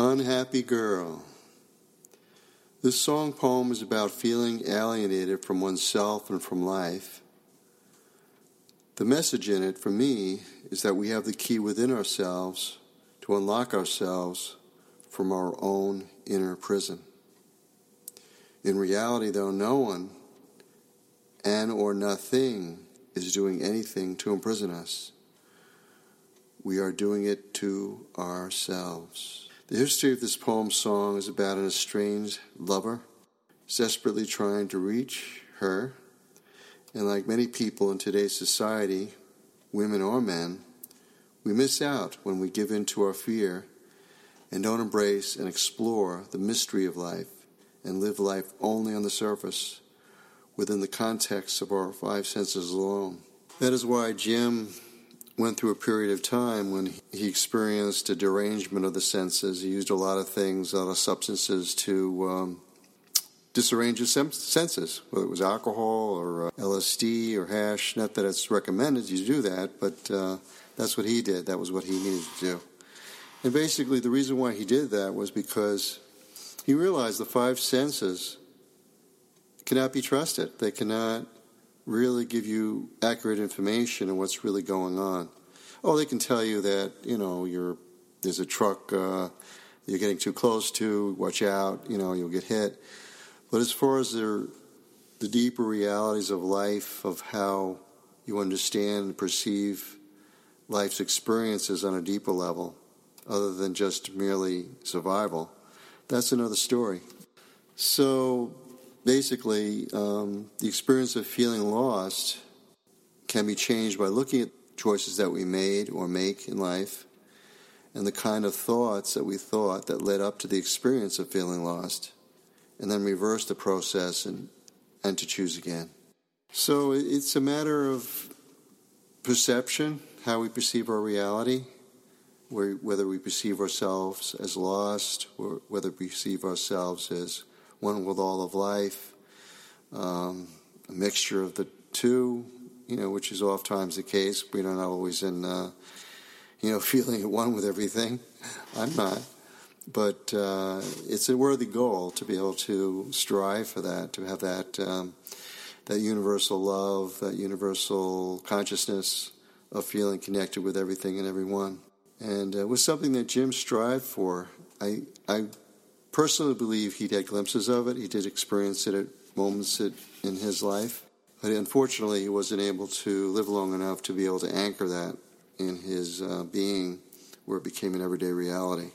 Unhappy Girl. This song poem is about feeling alienated from oneself and from life. The message in it for me is that we have the key within ourselves to unlock ourselves from our own inner prison. In reality, though, no one and or nothing is doing anything to imprison us. We are doing it to ourselves. The history of this poem song is about an estranged lover desperately trying to reach her and like many people in today's society, women or men, we miss out when we give in to our fear and don't embrace and explore the mystery of life and live life only on the surface within the context of our five senses alone. That is why Jim went through a period of time when he experienced a derangement of the senses. He used a lot of things, a lot of substances to um, disarrange his senses, whether it was alcohol or uh, LSD or hash. Not that it's recommended you do that, but uh, that's what he did. That was what he needed to do. And basically, the reason why he did that was because he realized the five senses cannot be trusted. They cannot really give you accurate information on what's really going on. Oh, they can tell you that you know you're there's a truck uh, you're getting too close to. Watch out! You know you'll get hit. But as far as the, the deeper realities of life, of how you understand and perceive life's experiences on a deeper level, other than just merely survival, that's another story. So basically, um, the experience of feeling lost can be changed by looking at choices that we made or make in life and the kind of thoughts that we thought that led up to the experience of feeling lost and then reverse the process and, and to choose again. So it's a matter of perception, how we perceive our reality, whether we perceive ourselves as lost or whether we perceive ourselves as one with all of life, um, a mixture of the two, you know, which is oftentimes the case. We're not always in, uh, you know, feeling at one with everything. I'm not. But uh, it's a worthy goal to be able to strive for that, to have that um, that universal love, that universal consciousness of feeling connected with everything and everyone. And uh, it was something that Jim strived for. I, I personally believe he'd had glimpses of it. He did experience it at moments in his life. But unfortunately, he wasn't able to live long enough to be able to anchor that in his uh, being where it became an everyday reality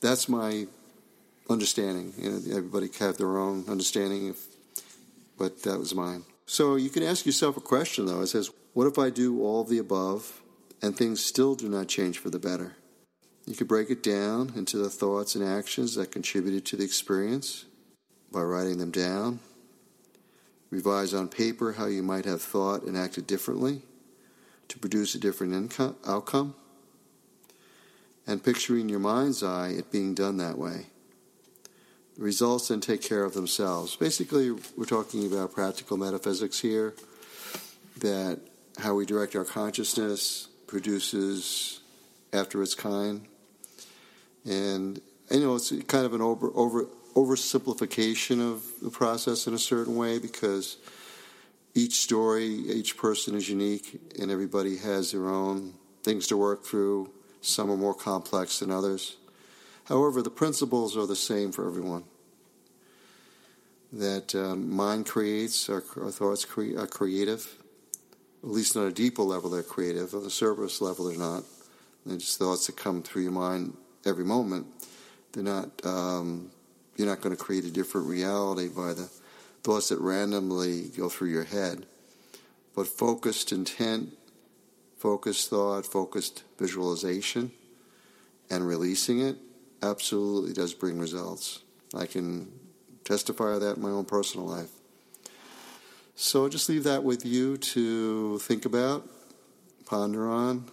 that's my understanding. You know, everybody have their own understanding, if, but that was mine. So you can ask yourself a question though. It says, "What if I do all of the above and things still do not change for the better?" You could break it down into the thoughts and actions that contributed to the experience by writing them down. Revise on paper how you might have thought and acted differently to produce a different income, outcome and picturing in your mind's eye it being done that way. The results then take care of themselves. Basically, we're talking about practical metaphysics here, that how we direct our consciousness produces after its kind. And you know, it's kind of an over over oversimplification of the process in a certain way because each story, each person is unique, and everybody has their own things to work through some are more complex than others. However, the principles are the same for everyone. That um, mind creates, our, our thoughts cre- are creative. At least on a deeper level, they're creative. On the surface level, they're not. They're just thoughts that come through your mind every moment. They're not. Um, you're not going to create a different reality by the thoughts that randomly go through your head. But focused intent focused thought, focused visualization, and releasing it absolutely does bring results. I can testify of that in my own personal life. So I'll just leave that with you to think about, ponder on,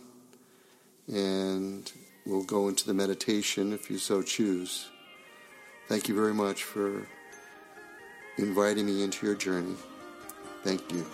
and we'll go into the meditation if you so choose. Thank you very much for inviting me into your journey. Thank you.